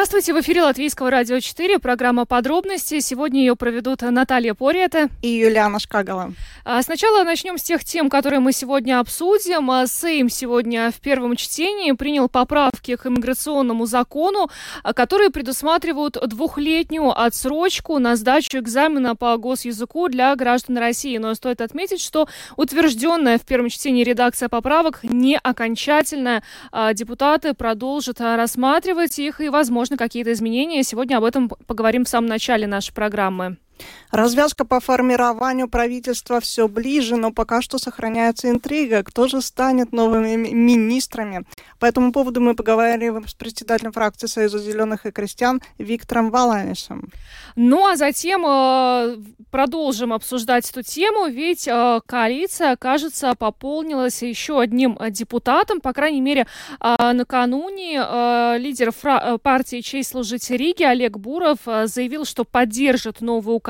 Здравствуйте, в эфире Латвийского радио 4, программа «Подробности». Сегодня ее проведут Наталья Пориета и Юлиана Шкагала. А сначала начнем с тех тем, которые мы сегодня обсудим. А, Сейм сегодня в первом чтении принял поправки к иммиграционному закону, а, которые предусматривают двухлетнюю отсрочку на сдачу экзамена по госязыку для граждан России. Но стоит отметить, что утвержденная в первом чтении редакция поправок не окончательная. Депутаты продолжат рассматривать их и, возможно, возможно, какие-то изменения. Сегодня об этом поговорим в самом начале нашей программы. Развязка по формированию правительства все ближе, но пока что сохраняется интрига, кто же станет новыми министрами. По этому поводу мы поговорим с председателем фракции Союза зеленых и крестьян Виктором Валанисом. Ну а затем э, продолжим обсуждать эту тему, ведь э, коалиция, кажется, пополнилась еще одним депутатом, по крайней мере, э, накануне э, лидер фра- э, партии «Честь служить Риге» Олег Буров э, заявил, что поддержит новую коалицию,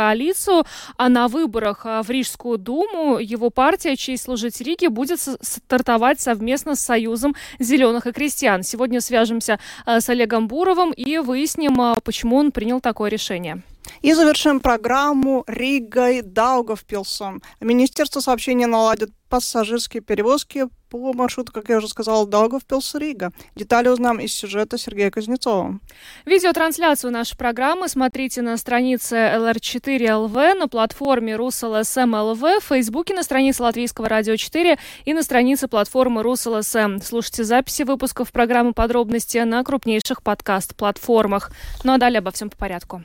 а на выборах э, в Рижскую думу его партия «Честь служить Риге» будет стартовать совместно с Союзом зеленых и крестьян. Сегодня свяжемся э, с Олегом Буровым и выясним, э, почему он принял такое решение. И завершим программу Ригой Даугавпилсом. Министерство сообщения наладит пассажирские перевозки по маршруту, как я уже сказала, Даугавпилс-Рига. Детали узнаем из сюжета Сергея Кузнецова. Видеотрансляцию нашей программы смотрите на странице LR4LV, на платформе RusLSM.LV, в Фейсбуке на странице Латвийского радио 4 и на странице платформы RusLSM. Слушайте записи выпусков программы «Подробности» на крупнейших подкаст-платформах. Ну а далее обо всем по порядку.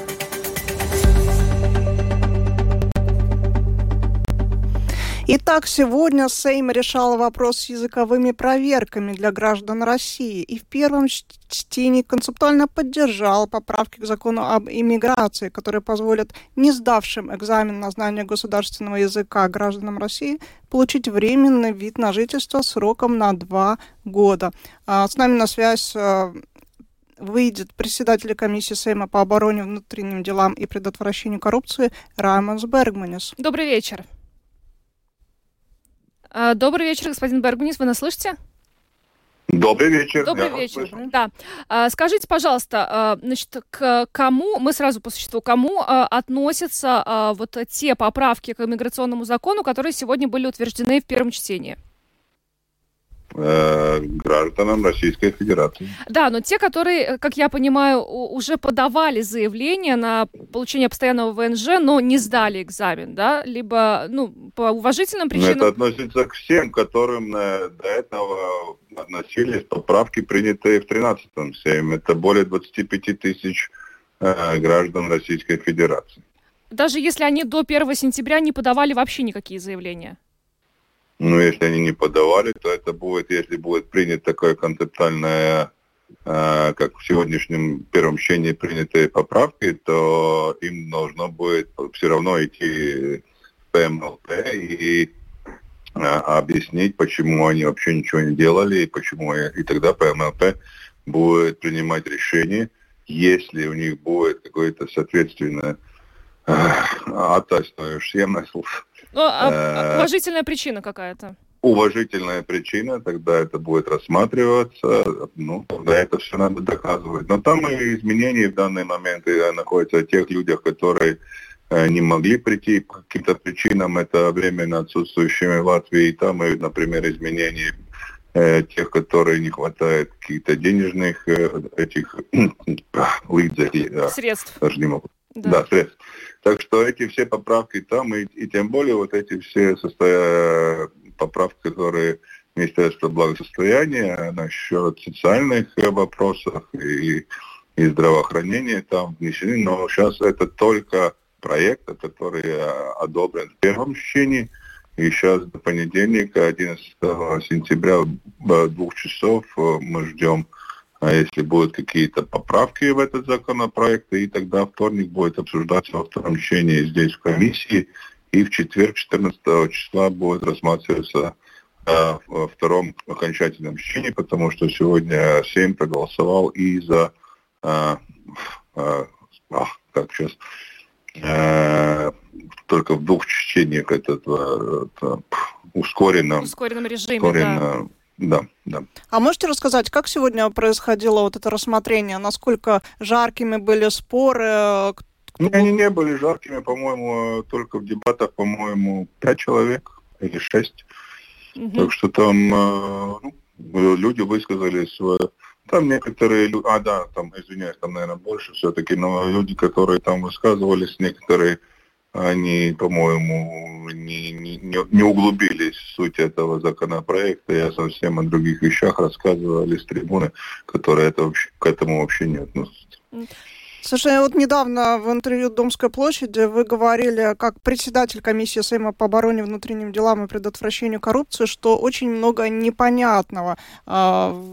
Итак, сегодня Сейм решал вопрос с языковыми проверками для граждан России и в первом чтении концептуально поддержал поправки к закону об иммиграции, которые позволят не сдавшим экзамен на знание государственного языка гражданам России получить временный вид на жительство сроком на два года. А, с нами на связь а, выйдет председатель комиссии Сейма по обороне, внутренним делам и предотвращению коррупции Раймонс Бергманис. Добрый вечер. А, добрый вечер, господин Бергманис, вы нас слышите? Добрый вечер. Добрый Я вечер. Да. А, скажите, пожалуйста, а, значит, к кому, мы сразу по существу, кому относятся вот те поправки к иммиграционному закону, которые сегодня были утверждены в первом чтении? Э, гражданам Российской Федерации. Да, но те, которые, как я понимаю, уже подавали заявление на получение постоянного ВНЖ, но не сдали экзамен, да, либо, ну, по уважительным причинам... Это относится к всем, которым э, до этого относились поправки, принятые в 13-м Сейме. Это более 25 тысяч э, граждан Российской Федерации. Даже если они до 1 сентября не подавали вообще никакие заявления? Но если они не подавали, то это будет, если будет принято такое концептуальное, э, как в сегодняшнем первом чтении принятые поправки, то им должно будет все равно идти ПМЛП и э, объяснить, почему они вообще ничего не делали, и почему, и тогда ПМЛП будет принимать решение, если у них будет какое-то соответственное э, атестующее ну, а э, уважительная причина какая-то? Уважительная причина, тогда это будет рассматриваться, ну, тогда это все надо доказывать. Но там и изменения в данный момент находятся о тех людях, которые э, не могли прийти по каким-то причинам, это временно отсутствующими в Латвии. И там, и, например, изменения э, тех, которые не хватает каких-то денежных э, этих э, средств. Даже не могу. Да. да, средств. Так что эти все поправки там, и, и тем более вот эти все состоя... поправки, которые Министерство благосостояния насчет социальных вопросов и, и здравоохранения там внесены, но сейчас это только проект, который одобрен в первом чтении, и сейчас до понедельника, 11 сентября, двух часов мы ждем а если будут какие-то поправки в этот законопроект, и тогда вторник будет обсуждаться во втором чтении здесь в комиссии, И в четверг, 14 числа, будет рассматриваться э, во втором окончательном чтении, потому что сегодня Сейм проголосовал и за, э, э, а, как сейчас, э, только в двух чтениях этот, э, это, ускоренном, ускоренном режиме, ускоренно, да. Да, да. А можете рассказать, как сегодня происходило вот это рассмотрение? Насколько жаркими были споры? Ну, они не были жаркими, по-моему, только в дебатах, по-моему, пять человек или шесть. Угу. Так что там э, ну, люди высказали свое. Там некоторые, а да, там, извиняюсь, там, наверное, больше все-таки, но люди, которые там высказывались, некоторые они, по-моему, не, не, не углубились в суть этого законопроекта. Я совсем о других вещах рассказывали с трибуны, которые это вообще, к этому вообще не относятся. Слушай, вот недавно в интервью Домской площади вы говорили, как председатель комиссии Сейма по обороне, внутренним делам и предотвращению коррупции, что очень много непонятного э,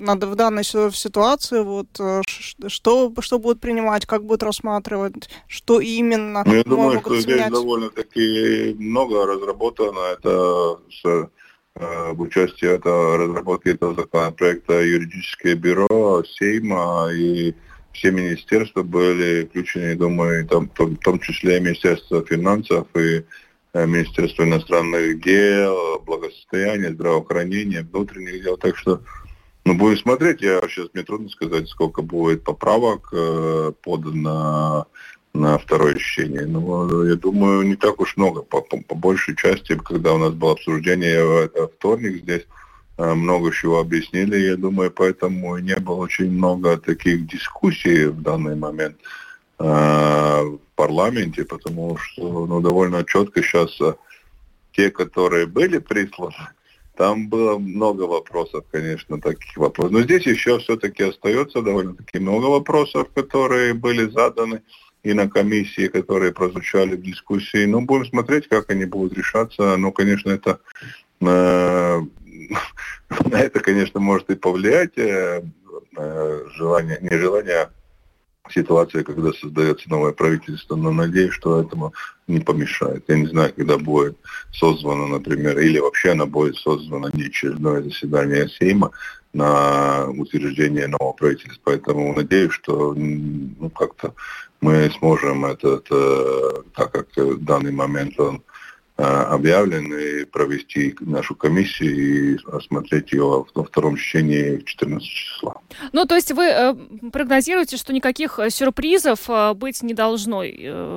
надо в данной ситуации, вот, э, что, что будет принимать, как будет рассматривать, что именно. Ну, я думаю, что здесь довольно-таки много разработано. Это с э, в участии это разработки этого законопроекта юридическое бюро Сейма и все министерства были включены, думаю, там, в том числе Министерство финансов и э, Министерство иностранных дел, благосостояния, здравоохранения, внутренних дел. Так что, ну, будем смотреть. Я сейчас мне трудно сказать, сколько будет поправок э, подано на второе чтение. Но я думаю, не так уж много. По, по, большей части, когда у нас было обсуждение в вторник здесь, Э, много чего объяснили, я думаю, поэтому не было очень много таких дискуссий в данный момент э, в парламенте, потому что ну, довольно четко сейчас э, те, которые были присланы, там было много вопросов, конечно, таких вопросов. Но здесь еще все-таки остается довольно-таки много вопросов, которые были заданы и на комиссии, которые прозвучали в дискуссии. Ну, будем смотреть, как они будут решаться. Ну, конечно, это э, на это, конечно, может и повлиять э, э, желание, не желание, а ситуация, когда создается новое правительство, но надеюсь, что этому не помешает. Я не знаю, когда будет созвано, например, или вообще она будет созвана неочередное заседание Сейма на утверждение нового правительства. Поэтому надеюсь, что ну, как-то мы сможем этот, э, так как в данный момент он объявлен и провести нашу комиссию и осмотреть ее во втором чтении 14 числа. Ну, то есть вы э, прогнозируете, что никаких э, сюрпризов э, быть не должно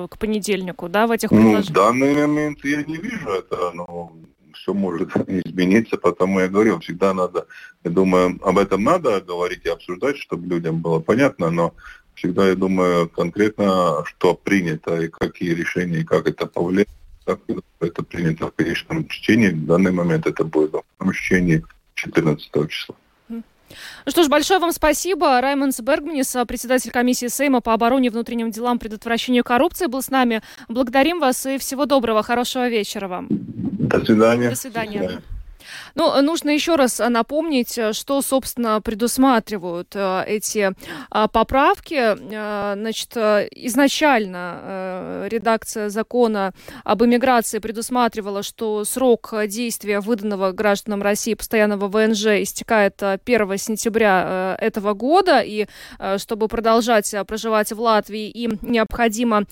к понедельнику, да, в этих предложениях? Ну, в данный момент я не вижу это, но все может измениться, потому я говорю, всегда надо, я думаю, об этом надо говорить и обсуждать, чтобы людям было понятно, но всегда, я думаю, конкретно, что принято и какие решения, и как это повлияет это принято в конечном чтении. В данный момент это будет в втором чтении 14 числа. Ну что ж, большое вам спасибо. Раймонд Бергманис, председатель комиссии Сейма по обороне, внутренним делам, предотвращению коррупции, был с нами. Благодарим вас и всего доброго, хорошего вечера вам. До свидания. До свидания. До свидания. Ну, нужно еще раз э, напомнить, э, что, собственно, предусматривают э, эти поправки. Значит, изначально редакция закона об иммиграции предусматривала, что срок действия выданного гражданам России постоянного ВНЖ истекает 1 сентября этого года, и чтобы продолжать проживать в Латвии, им необходимо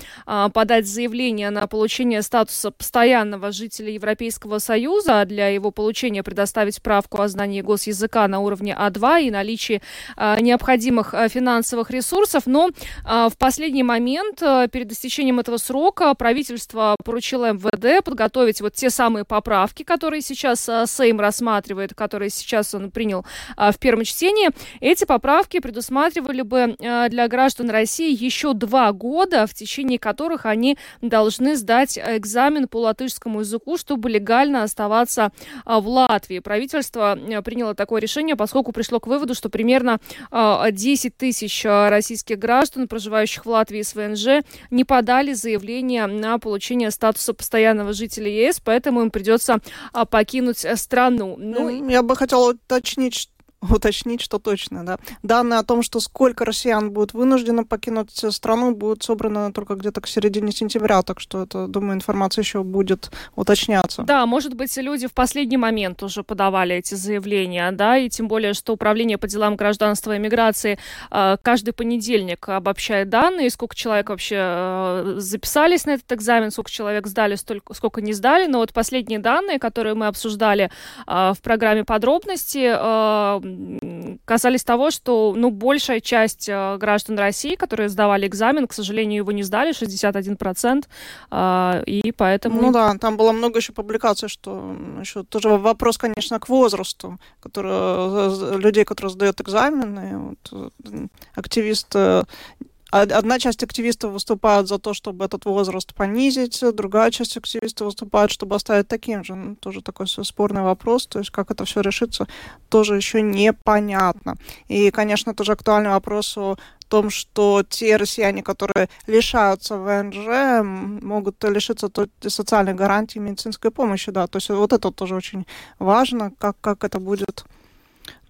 подать заявление на получение статуса постоянного жителя Европейского Союза, а для его получения предоставить справку о знании госязыка на уровне А2 и наличии а, необходимых а, финансовых ресурсов. Но а, в последний момент, перед истечением этого срока, правительство поручило МВД подготовить вот те самые поправки, которые сейчас Сейм рассматривает, которые сейчас он принял в первом чтении. Эти поправки предусматривали бы для граждан России еще два года, в течение которых они должны сдать экзамен по латышскому языку, чтобы легально оставаться в Латвии. Латвии. Правительство э, приняло такое решение, поскольку пришло к выводу, что примерно 10 э, тысяч э, российских граждан, проживающих в Латвии с ВНЖ, не подали заявление на получение статуса постоянного жителя ЕС, поэтому им придется покинуть страну. Ну, Я бы хотела уточнить, уточнить, что точно, да. Данные о том, что сколько россиян будет вынуждено покинуть страну, будут собраны только где-то к середине сентября, так что это, думаю, информация еще будет уточняться. Да, может быть, люди в последний момент уже подавали эти заявления, да, и тем более, что Управление по делам гражданства и миграции э, каждый понедельник обобщает данные, сколько человек вообще э, записались на этот экзамен, сколько человек сдали, столько, сколько не сдали, но вот последние данные, которые мы обсуждали э, в программе подробности, касались того, что, ну, большая часть граждан России, которые сдавали экзамен, к сожалению, его не сдали, 61%, и поэтому... Ну да, там было много еще публикаций, что еще тоже вопрос, конечно, к возрасту, который, людей, которые сдают экзамены. Вот, активисты Одна часть активистов выступает за то, чтобы этот возраст понизить, другая часть активистов выступает, чтобы оставить таким же. Ну, тоже такой спорный вопрос, то есть как это все решится, тоже еще непонятно. И, конечно, тоже актуальный вопрос о том, что те россияне, которые лишаются ВНЖ, могут лишиться социальной гарантии медицинской помощи, да, то есть вот это тоже очень важно, как, как это будет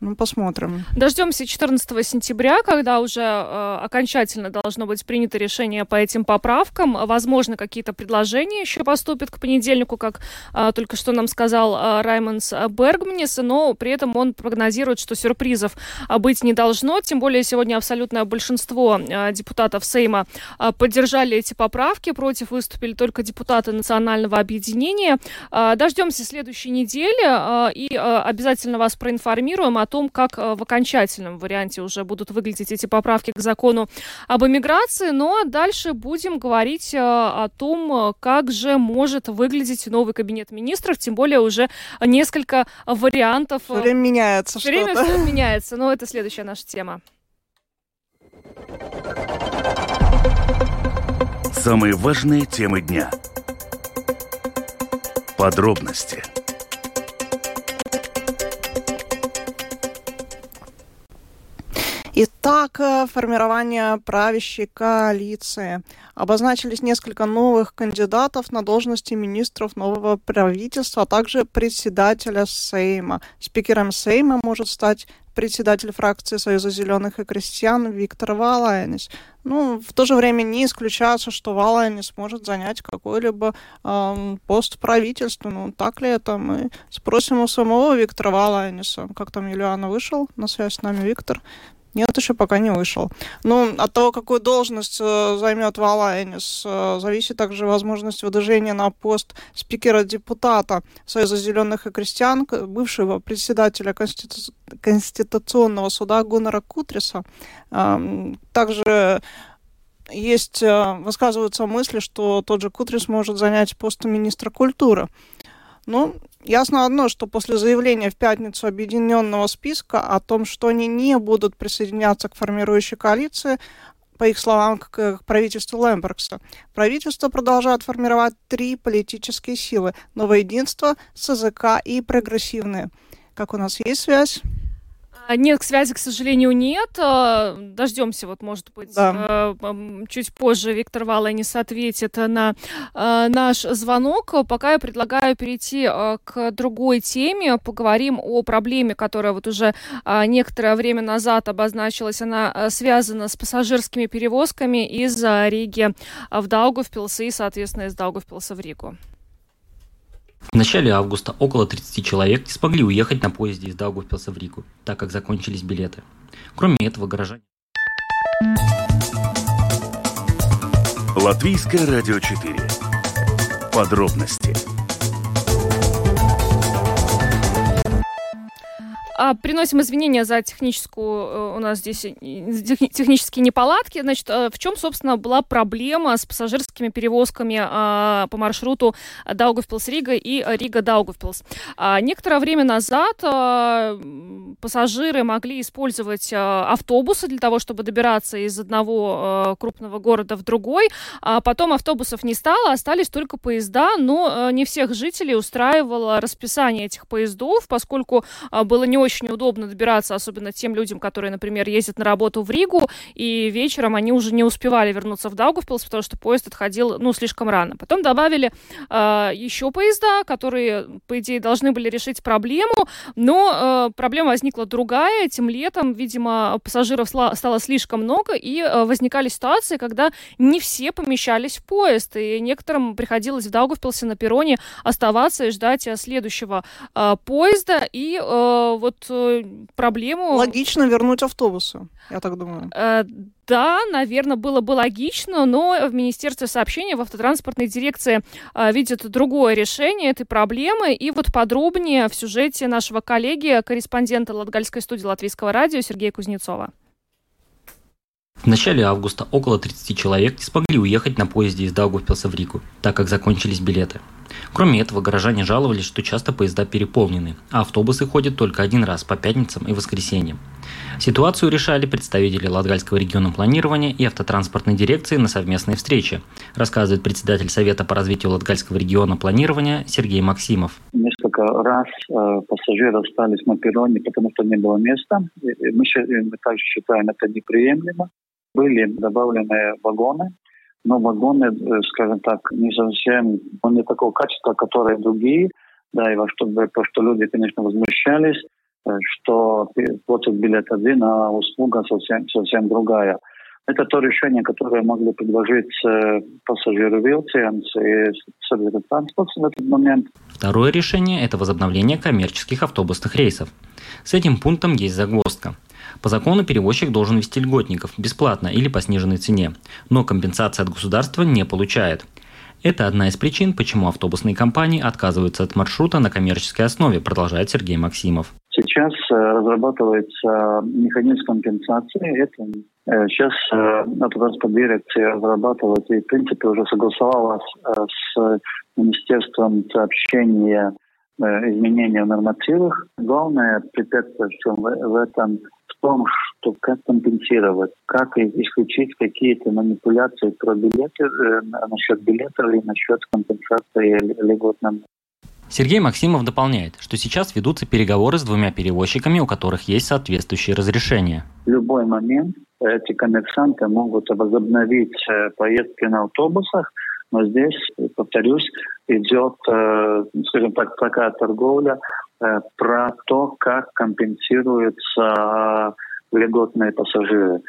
ну, посмотрим. Дождемся 14 сентября, когда уже э, окончательно должно быть принято решение по этим поправкам. Возможно, какие-то предложения еще поступят к понедельнику, как э, только что нам сказал э, Раймонс Бергмнис, но при этом он прогнозирует, что сюрпризов э, быть не должно. Тем более сегодня абсолютное большинство э, депутатов Сейма э, поддержали эти поправки. Против выступили только депутаты Национального объединения. Э, дождемся следующей недели э, и э, обязательно вас проинформируем о том, как э, в окончательном варианте уже будут выглядеть эти поправки к закону об эмиграции. Ну а дальше будем говорить э, о том, э, как же может выглядеть новый кабинет министров, тем более уже несколько вариантов. Все время меняется Все время все меняется, но это следующая наша тема. Самые важные темы дня. Подробности. Итак, э, формирование правящей коалиции. Обозначились несколько новых кандидатов на должности министров нового правительства, а также председателя Сейма. Спикером Сейма может стать председатель фракции Союза зеленых и крестьян Виктор Валайнис. Ну, в то же время не исключается, что Валайнис может занять какой-либо э, пост правительства. Ну, так ли это? Мы спросим у самого Виктора Валайниса. Как там Юлиана вышел на связь с нами, Виктор? Нет, еще пока не вышел. Ну, от того, какую должность э, займет Валайнис, э, зависит также возможность выдвижения на пост спикера-депутата Союза зеленых и крестьян, бывшего председателя Конститу... Конституционного суда Гуннера Кутриса. Также есть, э, высказываются мысли, что тот же Кутрис может занять пост министра культуры. Ну, ясно одно, что после заявления в пятницу объединенного списка о том, что они не будут присоединяться к формирующей коалиции, по их словам, к правительству Лембергса. Правительство продолжает формировать три политические силы – Новое единство, СЗК и прогрессивные. Как у нас есть связь? А, нет, к связи, к сожалению, нет. А, дождемся, вот, может быть, да. А, чуть позже Виктор Валенис ответит на наш звонок. Пока я предлагаю перейти к другой теме. Поговорим о проблеме, которая вот уже некоторое время назад обозначилась. Она связана с пассажирскими перевозками из Риги в Даугавпилс и, соответственно, из Даугавпилса в Ригу. В начале августа около 30 человек не смогли уехать на поезде из Даугавпилса в Ригу, так как закончились билеты. Кроме этого, горожане... Латвийское радио 4. Подробности А, приносим извинения за техническую, э, у нас здесь э, технические неполадки. Значит, э, в чем, собственно, была проблема с пассажирскими перевозками а, по маршруту Даугавпилс-Рига и Рига-Даугавпилс? А, некоторое время назад пассажиры могли использовать автобусы для того, чтобы добираться из одного крупного города в другой. А потом автобусов не стало, остались только поезда, но не всех жителей устраивало расписание этих поездов, поскольку было не очень очень удобно добираться, особенно тем людям, которые, например, ездят на работу в Ригу, и вечером они уже не успевали вернуться в Даугавпилс, потому что поезд отходил, ну, слишком рано. Потом добавили э, еще поезда, которые, по идее, должны были решить проблему, но э, проблема возникла другая. Этим летом, видимо, пассажиров стало слишком много, и э, возникали ситуации, когда не все помещались в поезд, и некоторым приходилось в Даугавпилсе на перроне оставаться и ждать э, следующего э, поезда, и э, вот э, проблему... Логично вернуть автобусы, я так думаю. Э, да, наверное, было бы логично, но в Министерстве сообщения, в автотранспортной дирекции э, видят другое решение этой проблемы. И вот подробнее в сюжете нашего коллеги, корреспондента Латгальской студии Латвийского радио Сергея Кузнецова. В начале августа около 30 человек не смогли уехать на поезде из Даугавпилса в Рику, так как закончились билеты. Кроме этого, горожане жаловались, что часто поезда переполнены, а автобусы ходят только один раз по пятницам и воскресеньям. Ситуацию решали представители Латгальского региона планирования и автотранспортной дирекции на совместной встрече, рассказывает председатель Совета по развитию Латгальского региона планирования Сергей Максимов. Несколько раз э, пассажиры остались на перроне, потому что не было места. Мы, мы также считаем это неприемлемо. Были добавлены вагоны, но вагоны, э, скажем так, не совсем, ну, не такого качества, которые другие, да, и во что, во что люди, конечно, возмущались. Э, что платят билет один, а услуга совсем, совсем другая. Это то решение, которое могли предложить э, пассажиры Вилцианс и Советский транспорт в этот момент. Второе решение – это возобновление коммерческих автобусных рейсов. С этим пунктом есть загвоздка. По закону перевозчик должен вести льготников бесплатно или по сниженной цене, но компенсации от государства не получает – это одна из причин, почему автобусные компании отказываются от маршрута на коммерческой основе, продолжает Сергей Максимов. Сейчас э, разрабатывается механизм компенсации. Это э, сейчас э, автотранспорт дирекция разрабатывает и, в принципе, уже согласовалась с Министерством сообщения изменения в нормативах. Главное препятствие в, этом том, что как компенсировать, как исключить какие-то манипуляции про билеты, э, насчет билетов или насчет компенсации льготным. Сергей Максимов дополняет, что сейчас ведутся переговоры с двумя перевозчиками, у которых есть соответствующие разрешения. В любой момент эти коммерсанты могут возобновить э, поездки на автобусах, но здесь, повторюсь, идет, э, скажем так, такая торговля Э, про то, как компенсируются льготные пассажиры.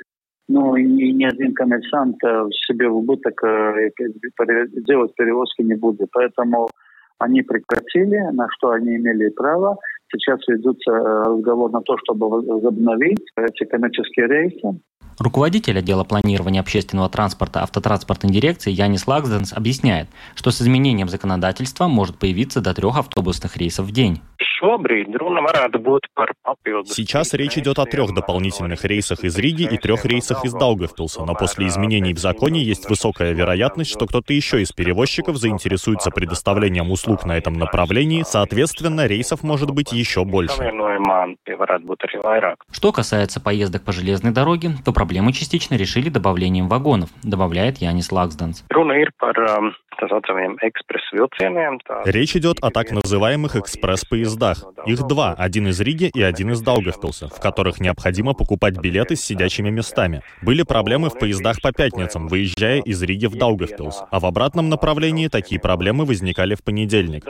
Ну и ни один коммерсант э, себе в убыток делать перевозки не будет. Поэтому они прекратили, на что они имели право. Сейчас ведутся разговор на то, чтобы возобновить эти коммерческие рейсы. Руководитель отдела планирования общественного транспорта автотранспортной дирекции Янис Лаксденс объясняет, что с изменением законодательства может появиться до трех автобусных рейсов в день. Сейчас речь идет о трех дополнительных рейсах из Риги и трех рейсах из Даугавпилса, но после изменений в законе есть высокая вероятность, что кто-то еще из перевозчиков заинтересуется предоставлением услуг на этом направлении, соответственно, рейсов может быть еще больше. Что касается поездок по железной дороге, то проблемы частично решили добавлением вагонов, добавляет Янис Лаксданс. Речь идет о так называемых экспресс-поездах. Их два, один из Риги и один из Даугавпилса, в которых необходимо покупать билеты с сидячими местами. Были проблемы в поездах по пятницам, выезжая из Риги в Даугавпилс, а в обратном направлении такие проблемы возникали в понедельник.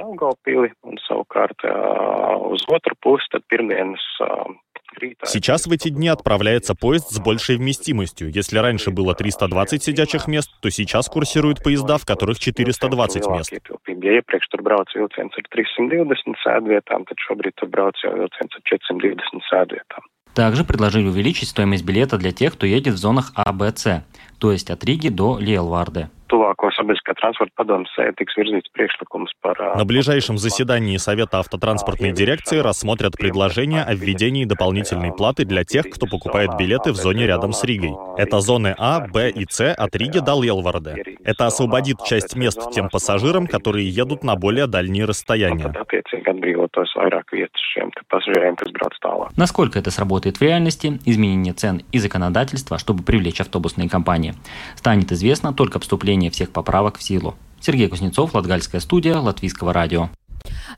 Сейчас в эти дни отправляется поезд с большей вместимостью. Если раньше было 320 сидячих мест, то сейчас курсируют поезда, в которых 420 мест. Также предложили увеличить стоимость билета для тех, кто едет в зонах А, Б, С, то есть от Риги до Лиелварде tuvāko sabiedriskā transporta padomus tiks virzīts priekšlikums par... На ближайшем заседании Совета автотранспортной дирекции рассмотрят предложение о введении дополнительной платы для тех, кто покупает билеты в зоне рядом с Ригой. Это зоны А, Б и С от Риги до Лелварде. Это освободит часть мест тем пассажирам, которые едут на более дальние расстояния. Насколько это сработает в реальности, изменение цен и законодательства, чтобы привлечь автобусные компании, станет известно только вступление всех поправок в силу. Сергей Кузнецов, Латгальская студия, Латвийского радио.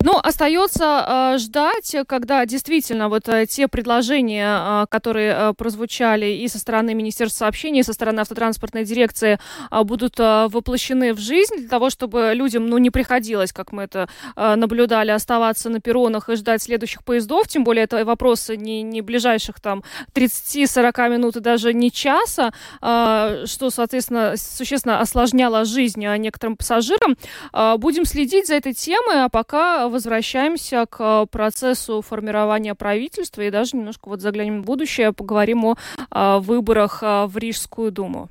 Ну, остается э, ждать, когда действительно вот э, те предложения, э, которые э, прозвучали и со стороны Министерства сообщений, и со стороны автотранспортной дирекции, э, будут э, воплощены в жизнь для того, чтобы людям, ну, не приходилось, как мы это э, наблюдали, оставаться на перронах и ждать следующих поездов. Тем более это вопросы не, не ближайших там 30-40 минут и даже не часа, э, что, соответственно, существенно осложняло жизнь некоторым пассажирам. Э, будем следить за этой темой, а пока возвращаемся к э, процессу формирования правительства и даже немножко вот заглянем в будущее, поговорим о, о выборах э, в Рижскую думу.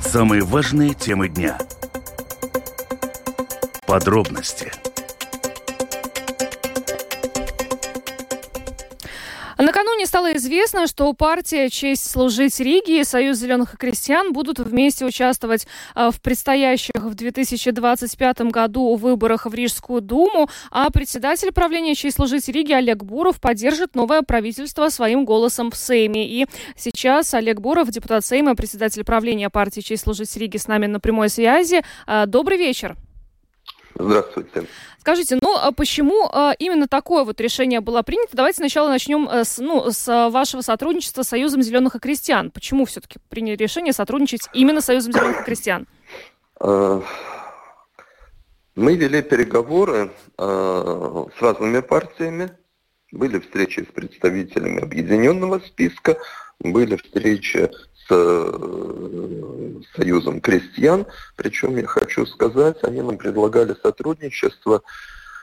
Самые важные темы дня. Подробности – Накануне стало известно, что партия «Честь служить Риге» и Союз зеленых и крестьян будут вместе участвовать э, в предстоящих в 2025 году выборах в Рижскую думу, а председатель правления «Честь служить Риге» Олег Буров поддержит новое правительство своим голосом в Сейме. И сейчас Олег Буров, депутат Сейма, председатель правления партии «Честь служить Риге» с нами на прямой связи. Э, добрый вечер. Здравствуйте. Скажите, ну а почему а, именно такое вот решение было принято? Давайте сначала начнем э, с, ну, с вашего сотрудничества с Союзом зеленых и крестьян. Почему все-таки приняли решение сотрудничать именно с Союзом зеленых и крестьян? А, мы вели переговоры а, с разными партиями, были встречи с представителями объединенного списка, были встречи э, Союзом крестьян. Причем, я хочу сказать, они нам предлагали сотрудничество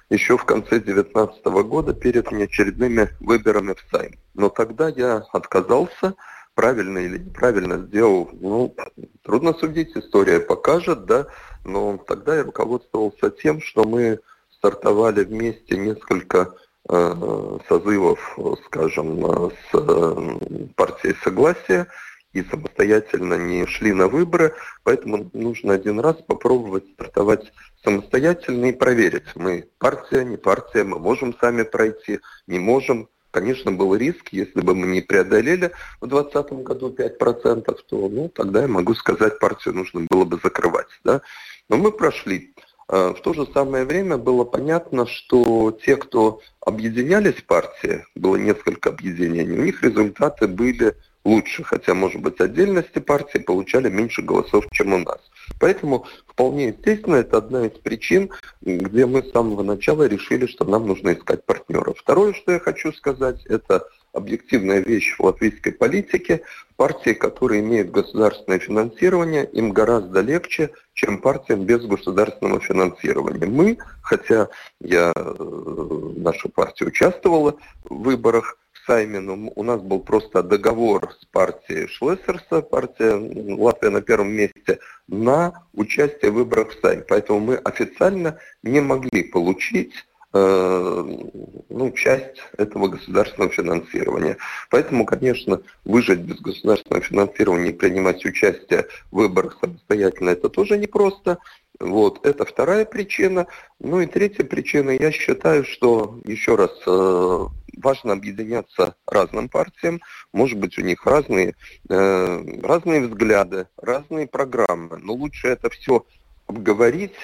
еще в конце 2019 года перед неочередными выборами в Сайм. Но тогда я отказался, правильно или неправильно сделал, ну, трудно судить, история покажет, да, но тогда я руководствовался тем, что мы стартовали вместе несколько э, созывов, скажем, с э, партией Согласия, и самостоятельно не шли на выборы, поэтому нужно один раз попробовать стартовать самостоятельно и проверить. Мы партия, не партия, мы можем сами пройти, не можем. Конечно, был риск, если бы мы не преодолели в 2020 году 5%, то ну, тогда я могу сказать, партию нужно было бы закрывать. Да? Но мы прошли. А, в то же самое время было понятно, что те, кто объединялись в партии, было несколько объединений, у них результаты были лучше, хотя, может быть, отдельности партии получали меньше голосов, чем у нас. Поэтому вполне естественно, это одна из причин, где мы с самого начала решили, что нам нужно искать партнеров. Второе, что я хочу сказать, это объективная вещь в латвийской политике. Партии, которые имеют государственное финансирование, им гораздо легче, чем партиям без государственного финансирования. Мы, хотя я, э, наша партия участвовала в выборах, Саймину у нас был просто договор с партией Шлессерса, партия Латвия на первом месте, на участие в выборах в Сайм. Поэтому мы официально не могли получить ну, часть этого государственного финансирования. Поэтому, конечно, выжить без государственного финансирования и принимать участие в выборах самостоятельно это тоже непросто. Вот, это вторая причина. Ну и третья причина, я считаю, что, еще раз, э, важно объединяться разным партиям, может быть, у них разные, э, разные взгляды, разные программы, но лучше это все обговорить,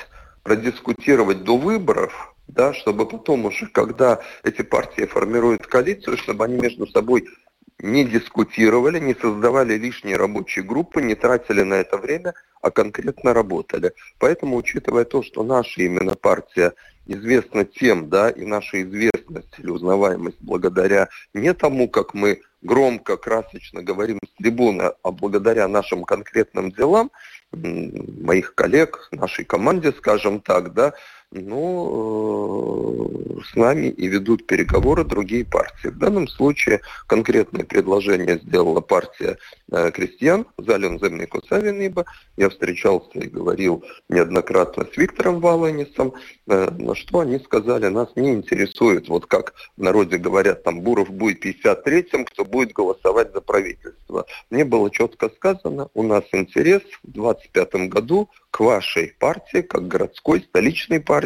продискутировать до выборов, да, чтобы потом уже, когда эти партии формируют коалицию, чтобы они между собой не дискутировали, не создавали лишние рабочие группы, не тратили на это время, а конкретно работали. Поэтому, учитывая то, что наша именно партия известна тем, да, и наша известность или узнаваемость благодаря не тому, как мы громко, красочно говорим с трибуны, а благодаря нашим конкретным делам, моих коллег, нашей команде, скажем так, да, но э, с нами и ведут переговоры другие партии. В данном случае конкретное предложение сделала партия э, крестьян, Зален Земнику Савиниба. Я встречался и говорил неоднократно с Виктором Валенисом, э, на что они сказали, нас не интересует, вот как в народе говорят, там Буров будет 53-м, кто будет голосовать за правительство. Мне было четко сказано, у нас интерес в 25 году к вашей партии, как городской, столичной партии,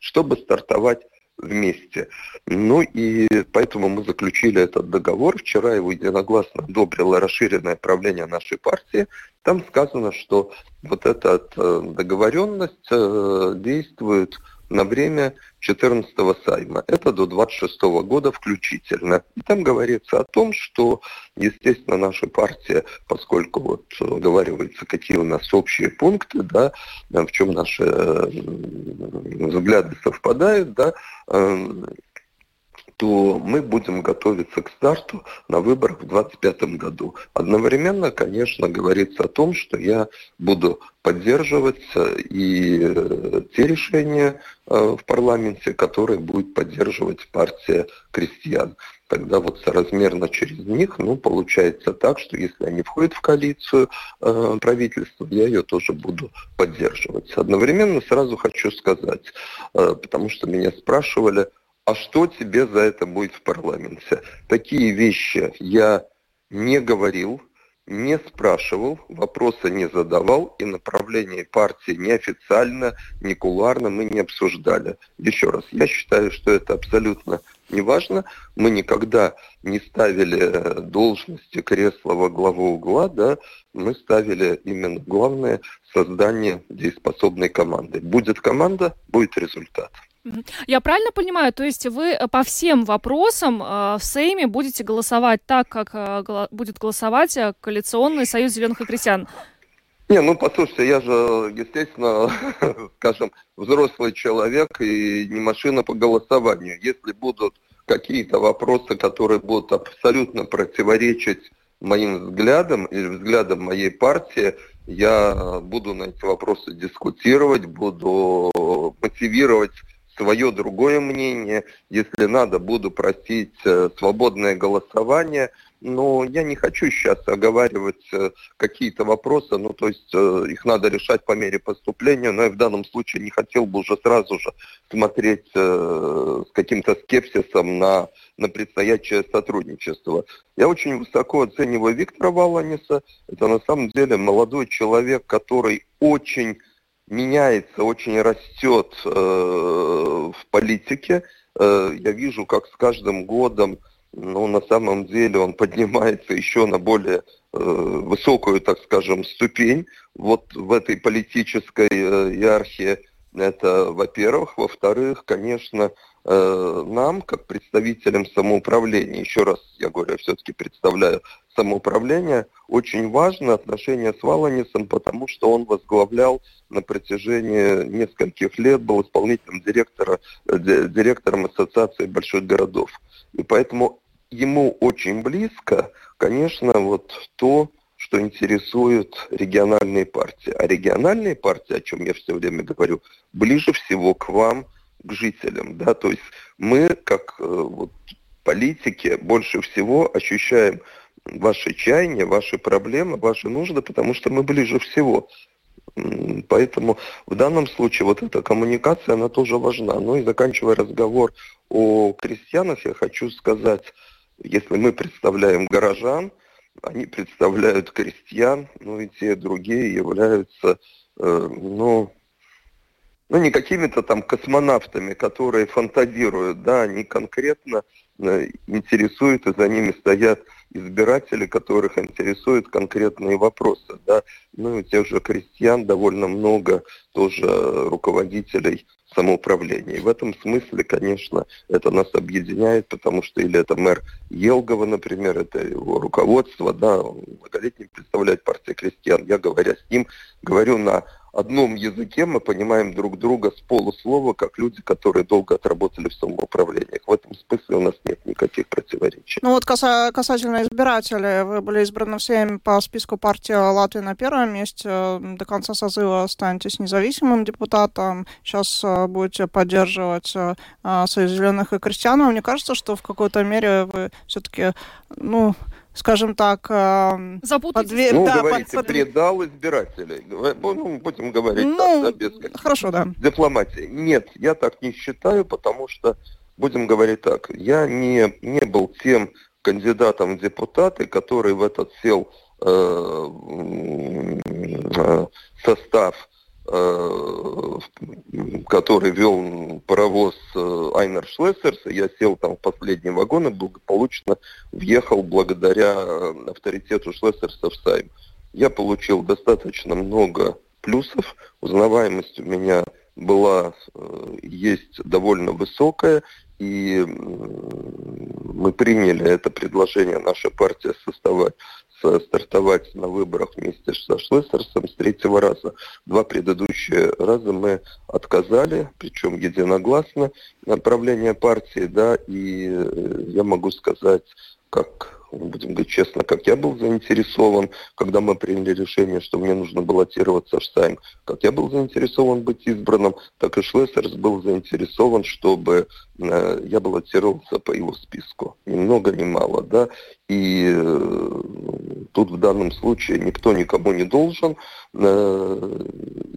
чтобы стартовать вместе. Ну и поэтому мы заключили этот договор. Вчера его единогласно одобрило расширенное правление нашей партии. Там сказано, что вот эта э, договоренность э, действует на время 14-го сайма. Это до 26 -го года включительно. И там говорится о том, что, естественно, наша партия, поскольку вот говорится, какие у нас общие пункты, да, в чем наши взгляды совпадают, да, то мы будем готовиться к старту на выборах в 2025 году. Одновременно, конечно, говорится о том, что я буду поддерживать и э, те решения э, в парламенте, которые будет поддерживать партия крестьян. Тогда вот соразмерно через них, ну, получается так, что если они входят в коалицию э, правительства, я ее тоже буду поддерживать. Одновременно сразу хочу сказать, э, потому что меня спрашивали, а что тебе за это будет в парламенте? Такие вещи я не говорил, не спрашивал, вопроса не задавал, и направление партии неофициально, не кулуарно мы не обсуждали. Еще раз, я считаю, что это абсолютно не важно. Мы никогда не ставили должности кресла во главу угла, да, мы ставили именно главное создание дееспособной команды. Будет команда, будет результат. Я правильно понимаю, то есть вы э, по всем вопросам э, в Сейме будете голосовать так, как э, будет голосовать коалиционный союз зеленых и крестьян? Не, ну послушайте, я же, естественно, скажем, взрослый человек и не машина по голосованию. Если будут какие-то вопросы, которые будут абсолютно противоречить моим взглядам или взглядам моей партии, я буду на эти вопросы дискутировать, буду мотивировать свое другое мнение. Если надо, буду просить э, свободное голосование. Но я не хочу сейчас оговаривать э, какие-то вопросы, ну то есть э, их надо решать по мере поступления, но я в данном случае не хотел бы уже сразу же смотреть с каким-то скепсисом на, на предстоящее сотрудничество. Я очень высоко оцениваю Виктора Валаниса. Это на самом деле молодой человек, который очень меняется, очень растет э, в политике. Э, я вижу, как с каждым годом, ну, на самом деле он поднимается еще на более э, высокую, так скажем, ступень вот в этой политической иерархии. Это, во-первых. Во-вторых, конечно, нам, как представителям самоуправления, еще раз я говорю, я все-таки представляю самоуправление, очень важно отношение с Валанисом, потому что он возглавлял на протяжении нескольких лет, был исполнительным директора, э, директором Ассоциации больших городов. И поэтому ему очень близко, конечно, вот то, что интересует региональные партии. А региональные партии, о чем я все время говорю, ближе всего к вам, к жителям. Да? То есть мы, как э, вот, политики, больше всего ощущаем ваши чаяния, ваши проблемы, ваши нужды, потому что мы ближе всего. Поэтому в данном случае вот эта коммуникация, она тоже важна. Ну и заканчивая разговор о крестьянах, я хочу сказать, если мы представляем горожан, они представляют крестьян, ну и те другие являются, э, ну, ну, не какими-то там космонавтами, которые фантазируют, да, они конкретно э, интересуют, и за ними стоят избиратели, которых интересуют конкретные вопросы, да. Ну, и тех же крестьян довольно много тоже руководителей самоуправления. И в этом смысле, конечно, это нас объединяет, потому что или это мэр Елгова, например, это его руководство, да, он многолетний представляет партию крестьян. Я, говоря с ним, говорю на одном языке мы понимаем друг друга с полуслова, как люди, которые долго отработали в самоуправлениях. В этом смысле у нас нет никаких противоречий. Ну вот касательно избирателей, вы были избраны всеми по списку партии Латвии на первом месте. До конца созыва останетесь независимым депутатом. Сейчас э, будете поддерживать э, Союз зеленых и крестьян. Мне кажется, что в какой-то мере вы все-таки, ну, скажем так, э, Запутать. Ну, да, говорите, под... предал избирателей. Ну, будем говорить ну, так, да, без хорошо, да. дипломатии. Нет, я так не считаю, потому что, будем говорить так, я не, не был тем кандидатом в депутаты, который в этот сел э, э, состав э, который вел паровоз э, Айнер Шлессерс, я сел там в последний вагон и благополучно въехал благодаря авторитету Шлессерса в Сайм. Я получил достаточно много плюсов, узнаваемость у меня была, есть довольно высокая, и мы приняли это предложение, наша партия составать, стартовать на выборах вместе со Шлессерсом с третьего раза. Два предыдущие раза мы отказали, причем единогласно, направление партии, да, и э, я могу сказать, как будем говорить честно, как я был заинтересован, когда мы приняли решение, что мне нужно баллотироваться в Сайм, как я был заинтересован быть избранным, так и Шлессерс был заинтересован, чтобы э, я баллотировался по его списку. Ни много, ни мало, да. И э, тут в данном случае никто никому не должен. Э,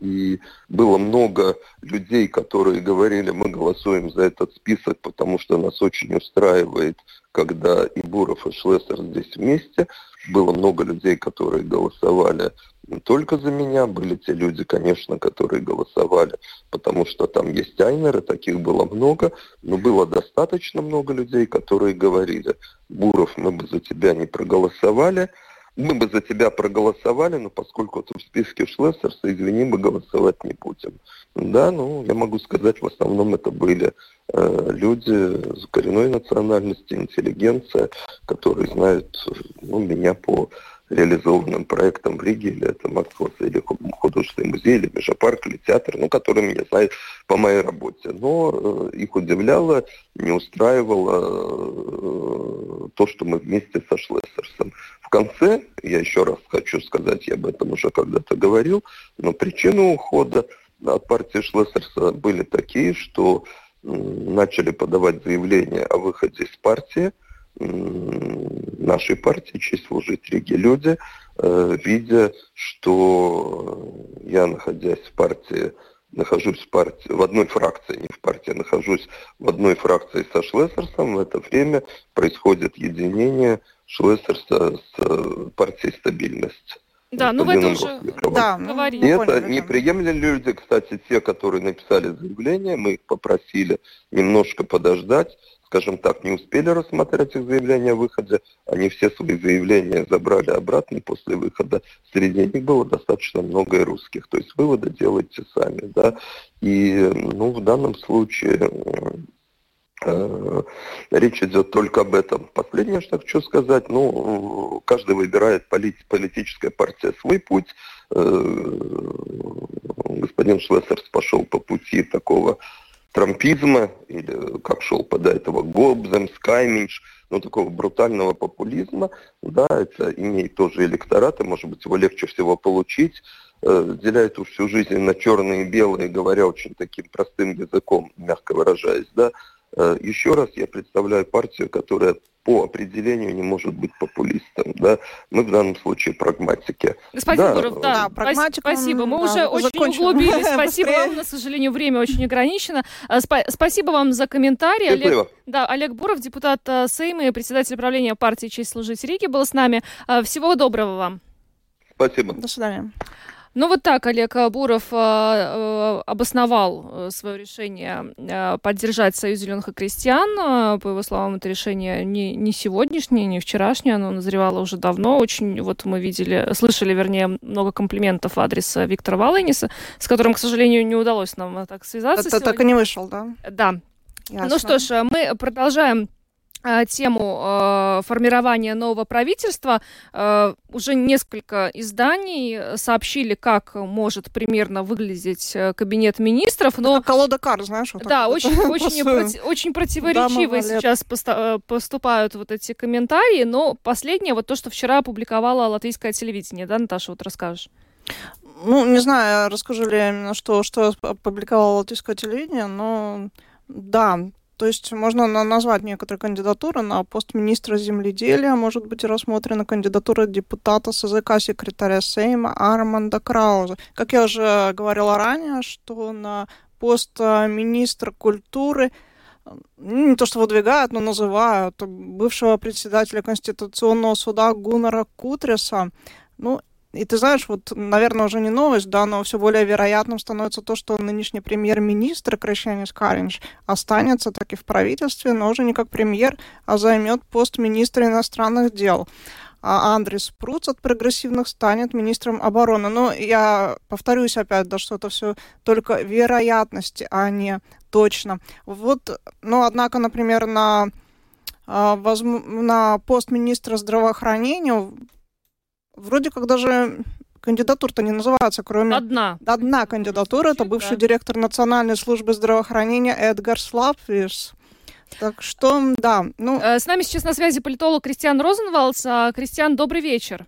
и было много людей, которые говорили, мы голосуем за этот список, потому что нас очень устраивает когда и Буров, и Шлессер здесь вместе. Было много людей, которые голосовали не только за меня, были те люди, конечно, которые голосовали, потому что там есть айнеры, таких было много, но было достаточно много людей, которые говорили, Буров, мы бы за тебя не проголосовали, мы бы за тебя проголосовали, но поскольку ты в списке Шлессерса, извини, мы голосовать не будем. Да, ну, я могу сказать, в основном это были э, люди с коренной национальности, интеллигенция, которые знают ну, меня по реализованным проектам в Риге, или это Максвелл, или художественный музей, или Межапарк, или театр, ну, которые меня знают по моей работе. Но э, их удивляло, не устраивало э, то, что мы вместе со Шлессерсом. В конце, я еще раз хочу сказать, я об этом уже когда-то говорил, но причины ухода от партии Шлессерса были такие, что начали подавать заявление о выходе из партии, нашей партии «Честь служить Риге» люди, э, видя, что я, находясь в партии, нахожусь в партии, в одной фракции, не в партии, нахожусь в одной фракции со Шлессерсом, в это время происходит единение Шлессерса с партией «Стабильность». Да, ну в это уже да, говорили. И это не приемлили люди, кстати, те, которые написали заявление, мы их попросили немножко подождать, скажем так, не успели рассмотреть их заявление о выходе, они все свои заявления забрали обратно после выхода. Среди них было достаточно много и русских, то есть выводы делайте сами, да. И, ну, в данном случае речь идет только об этом. Последнее, что хочу сказать, ну, каждый выбирает полит, политическая партия свой путь. Э, господин Шлессерс пошел по пути такого трампизма, или как шел до этого Гобзем, Скайминш, ну, такого брутального популизма, да, это имеет тоже электорат, и, может быть, его легче всего получить, э, деляет всю жизнь на черные и белые, говоря очень таким простым языком, мягко выражаясь, да, Э, еще раз я представляю партию, которая по определению не может быть популистом. Да? Мы в данном случае прагматики. Господин да, Гуров, да, да спасибо. Мы да, уже очень закончим. углубились. Спасибо вам. У нас, к сожалению, время очень ограничено. Э, спасибо вам за комментарий. Олег, да, Олег Буров, депутат э, Сейма и председатель правления партии «Честь служить Риге» был с нами. Всего доброго вам. Спасибо. До свидания. Ну вот так Олег Буров э, э, обосновал э, свое решение поддержать Союз зеленых и крестьян. По его словам, это решение не, не сегодняшнее, не вчерашнее, оно назревало уже давно. Очень, вот мы видели, слышали, вернее, много комплиментов в адрес Виктора Валениса, с которым, к сожалению, не удалось нам так связаться. Это так и не вышел, да? Да. Ясно. Ну что ж, мы продолжаем тему э, формирования нового правительства. Э, уже несколько изданий сообщили, как может примерно выглядеть э, кабинет министров. Но... Это колода карт, знаешь? Вот да, очень, очень, проти, очень противоречивые сейчас э, поступают вот эти комментарии. Но последнее, вот то, что вчера опубликовала латвийское телевидение, да, Наташа, вот расскажешь? Ну, не знаю, расскажу ли я именно, что, что опубликовало латвийское телевидение, но да, то есть можно назвать некоторые кандидатуры на пост министра земледелия, может быть рассмотрена кандидатура депутата СЗК секретаря Сейма Арманда Крауза. Как я уже говорила ранее, что на пост э, министра культуры не то что выдвигают, но называют бывшего председателя Конституционного суда Гуннера Кутреса. Ну, И ты знаешь, вот, наверное, уже не новость, да, но все более вероятным становится то, что нынешний премьер-министр Крещанис Каринч останется таки в правительстве, но уже не как премьер, а займет пост министра иностранных дел а Андрес Пруц от прогрессивных станет министром обороны. Но я повторюсь опять, да, что это все только вероятности, а не точно. Вот, но однако, например, на, а, на пост министра здравоохранения вроде как даже кандидатур-то не называется, кроме... Одна. Одна кандидатура, это бывший да. директор Национальной службы здравоохранения Эдгар Слапвис. Так что, да. Ну... Э, с нами сейчас на связи политолог Кристиан Розенвалдс. А, Кристиан, добрый вечер.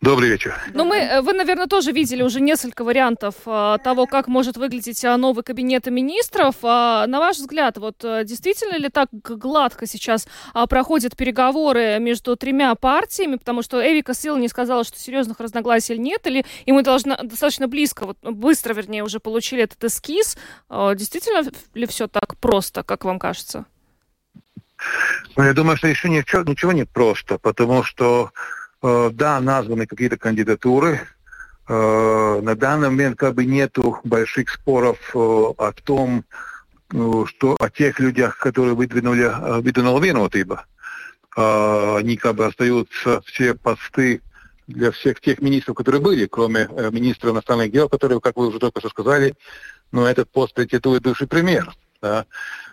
Добрый вечер. Ну, мы, э, вы, наверное, тоже видели уже несколько вариантов а, того, как может выглядеть а, новый кабинет министров. А, на ваш взгляд, вот действительно ли так гладко сейчас а, проходят переговоры между тремя партиями, потому что Эвика Сил не сказала, что серьезных разногласий нет, или и мы должны достаточно близко, вот, быстро, вернее, уже получили этот эскиз. А, действительно ли все так просто, как вам кажется? Ну, я думаю, что еще ничего, ничего не просто, потому что Э, да, названы какие-то кандидатуры. Э, на данный момент как бы нету больших споров э, о том, что о тех людях, которые выдвинули, выдвинул Венотыба. Они как бы остаются все посты для всех тех министров, которые были, кроме министра иностранных дел, которые, как вы уже только что сказали, но этот пост претендует бывший премьер. Да?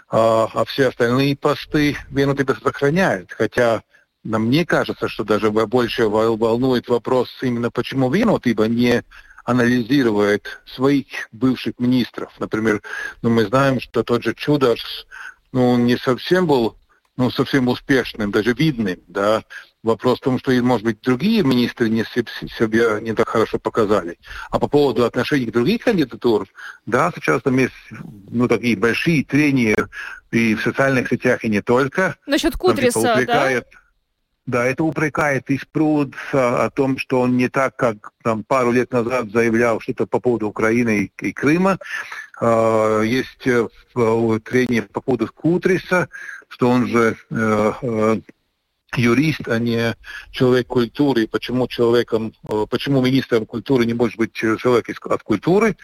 А, а все остальные посты Венотыба сохраняет, хотя но мне кажется, что даже больше волнует вопрос именно почему Винот, ибо не анализирует своих бывших министров. Например, ну, мы знаем, что тот же Чудаш, ну, не совсем был ну, совсем успешным, даже видным, да. Вопрос в том, что, может быть, другие министры не себя не так хорошо показали. А по поводу отношений к другим кандидатурам, да, сейчас там есть ну, такие большие трения и в социальных сетях, и не только. Насчет Кудриса, там, типа, да? Да, это упрекает Испруд о том, что он не так, как там, пару лет назад заявлял что-то по поводу Украины и, и Крыма. А, есть э, трение по поводу Кутриса, что он же э, э, юрист, а не человек культуры, почему человеком, э, почему министром культуры не может быть человек от культуры.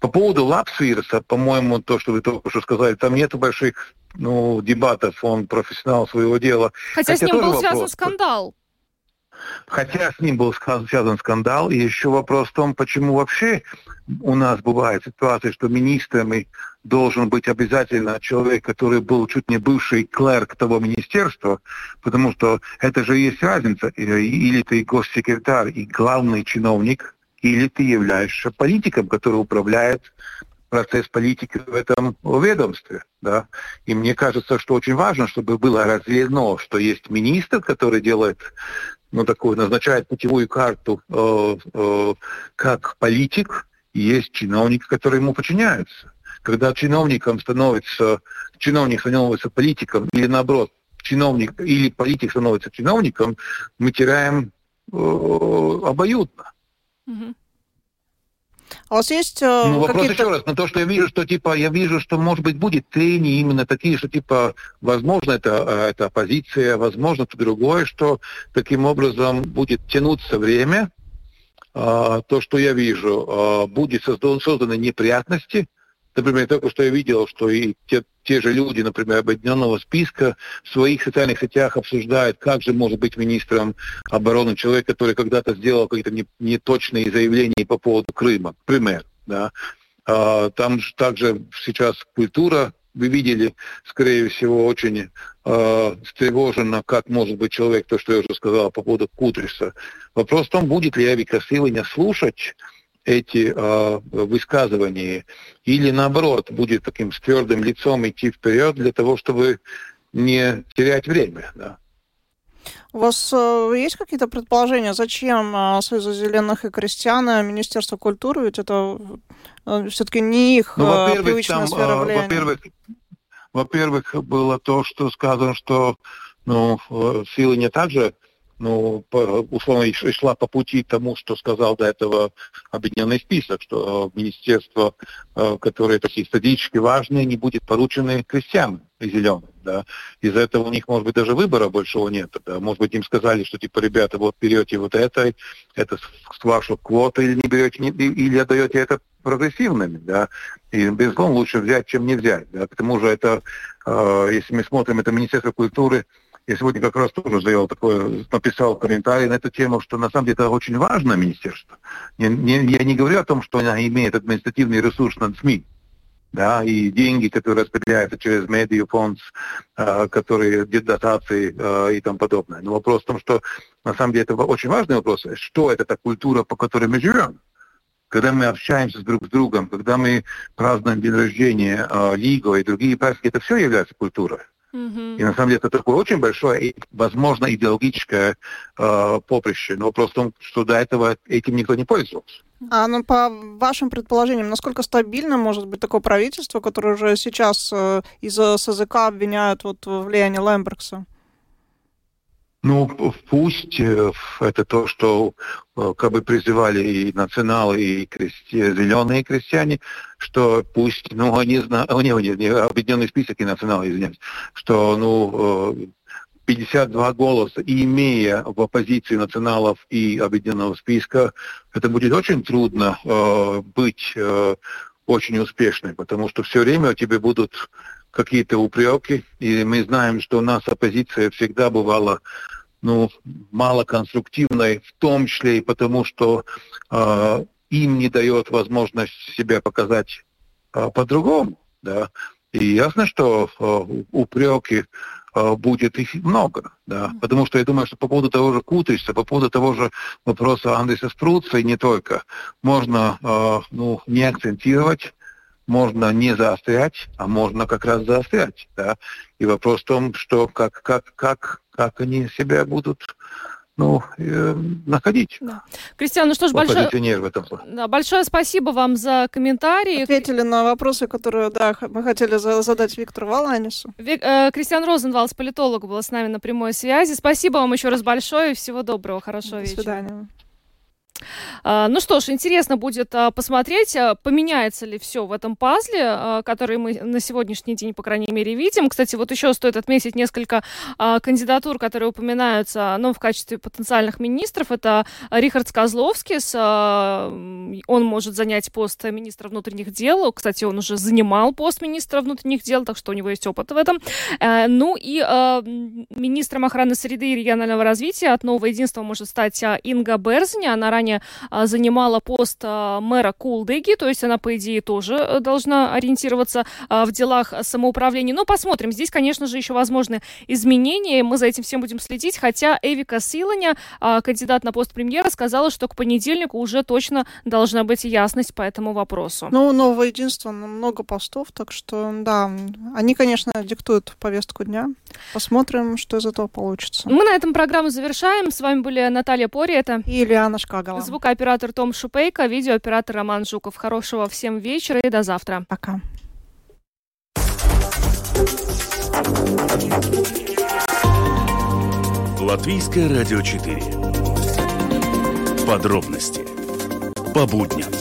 По поводу Лапсвирса, по-моему, то, что вы только что сказали, там нет больших ну, дебатов, он профессионал своего дела. Хотя, Хотя с ним был вопрос. связан скандал. Хотя с ним был связан скандал, и еще вопрос в том, почему вообще у нас бывает ситуация, что министрами должен быть обязательно человек, который был чуть не бывший клерк того министерства, потому что это же есть разница. Или ты госсекретарь и главный чиновник, или ты являешься политиком, который управляет процесс политики в этом ведомстве. Да? И мне кажется, что очень важно, чтобы было разделено, что есть министр, который делает ну, такую, назначает путевую карту э, э, как политик, и есть чиновник, который ему подчиняется. Когда чиновником становится, чиновник становится политиком, или наоборот, чиновник или политик становится чиновником, мы теряем э, обоюдно. А у вас есть э, ну, вопрос еще раз, на то, что я вижу, что типа, я вижу, что может быть будет трения именно такие, что типа, возможно, это, э, это оппозиция, возможно, это другое, что таким образом будет тянуться время, а, то, что я вижу, а, будет создан, созданы неприятности, Например, только что я видел, что и те, те же люди, например, объединенного списка в своих социальных сетях обсуждают, как же может быть министром обороны человек, который когда-то сделал какие-то неточные заявления по поводу Крыма, например. Да. А, там же также сейчас культура, вы видели, скорее всего, очень э, встревоженно, как может быть человек, то, что я уже сказал по поводу Кутриса. Вопрос в том, будет ли Эвика Силыня слушать эти э, высказывания, или наоборот будет таким с твердым лицом идти вперед для того, чтобы не терять время. Да. У вас э, есть какие-то предположения, зачем э, Союзу зеленых и крестьян, Министерство культуры, ведь это э, все-таки не их ну, э, привычная там, сфера влияния? Во-первых, во-первых, было то, что сказано, что ну, силы не так же ну, условно, шла по пути тому, что сказал до этого объединенный список, что министерство, э, которое такие стратегически важные, не будет поручены крестьянам зеленым. да. Из-за этого у них, может быть, даже выбора большого нет. Да. Может быть, им сказали, что, типа, ребята, вот берете вот это, это с вашу квоту или не берете, или отдаете это прогрессивными, да. И, безусловно, лучше взять, чем не взять, да. К тому же это, э, если мы смотрим, это Министерство культуры, я сегодня как раз тоже сделал такое, написал комментарий на эту тему, что на самом деле это очень важное министерство. Я не, я не говорю о том, что она имеет административный ресурс над СМИ, да, и деньги, которые распределяются через медиафонд, э, которые дотации э, и тому подобное. Но вопрос в том, что на самом деле это очень важный вопрос, что это та культура, по которой мы живем. Когда мы общаемся друг с другом, когда мы празднуем день рождения, э, Лигу и другие праздники, это все является культурой. И на самом деле это такое очень большое, возможно, идеологическое э, поприще. Но вопрос в том, что до этого этим никто не пользовался. А ну, по вашим предположениям, насколько стабильно может быть такое правительство, которое уже сейчас э, из СЗК обвиняют вот, в влиянии Лембергса? Ну, пусть э, это то, что э, как бы призывали и националы, и крести... зеленые крестьяне, что пусть, ну, они знают, не, не, объединенный список и националы, извиняюсь, что, ну, 52 э, голоса, и имея в оппозиции националов и объединенного списка, это будет очень трудно э, быть э, очень успешной, потому что все время у тебя будут какие-то упреки, и мы знаем, что у нас оппозиция всегда бывала ну, малоконструктивной, в том числе и потому, что э, им не дает возможность себя показать э, по-другому. Да? И ясно, что э, упреки э, будет их много, да, потому что я думаю, что по поводу того же Кутриса, по поводу того же вопроса Андреса Спруца и не только, можно э, ну, не акцентировать, можно не заострять, а можно как раз заострять, да. И вопрос в том, что как, как, как как они себя будут ну, э, находить. Да. Кристиан, ну что ж, большое, в этом да, большое спасибо вам за комментарии. Ответили на вопросы, которые да, мы хотели задать Виктору Валанису. Вик, э, Кристиан Розенвалс, политолог, был с нами на прямой связи. Спасибо вам еще раз большое. Всего доброго, хорошего До вечера. До свидания. А, ну что ж, интересно будет а, посмотреть, а, поменяется ли все в этом пазле, который мы на сегодняшний день, по крайней мере, видим. Кстати, вот еще стоит отметить несколько кандидатур, которые упоминаются ну, в качестве потенциальных министров. Это Рихард Козловский, он может занять пост министра внутренних дел. Кстати, он уже занимал пост министра внутренних дел, так что у него есть опыт в этом. Э, ну и министром охраны среды и регионального развития от Нового единства может стать Инга Берзня. Она ранее занимала пост а, мэра Кулдыги, то есть она, по идее, тоже э, должна ориентироваться а, в делах самоуправления. Но посмотрим. Здесь, конечно же, еще возможны изменения. Мы за этим всем будем следить. Хотя Эвика Силаня, кандидат на пост премьера, сказала, что к понедельнику уже точно должна быть ясность по этому вопросу. Ну, новое единство, много постов, так что, да, они, конечно, диктуют повестку дня. Посмотрим, что из этого получится. Мы на этом программу завершаем. С вами были Наталья Пори, это и Ильяна Шкагала вам. Звукооператор Том Шупейко, видеооператор Роман Жуков. Хорошего всем вечера и до завтра. Пока. Латвийское радио 4. Подробности по будням.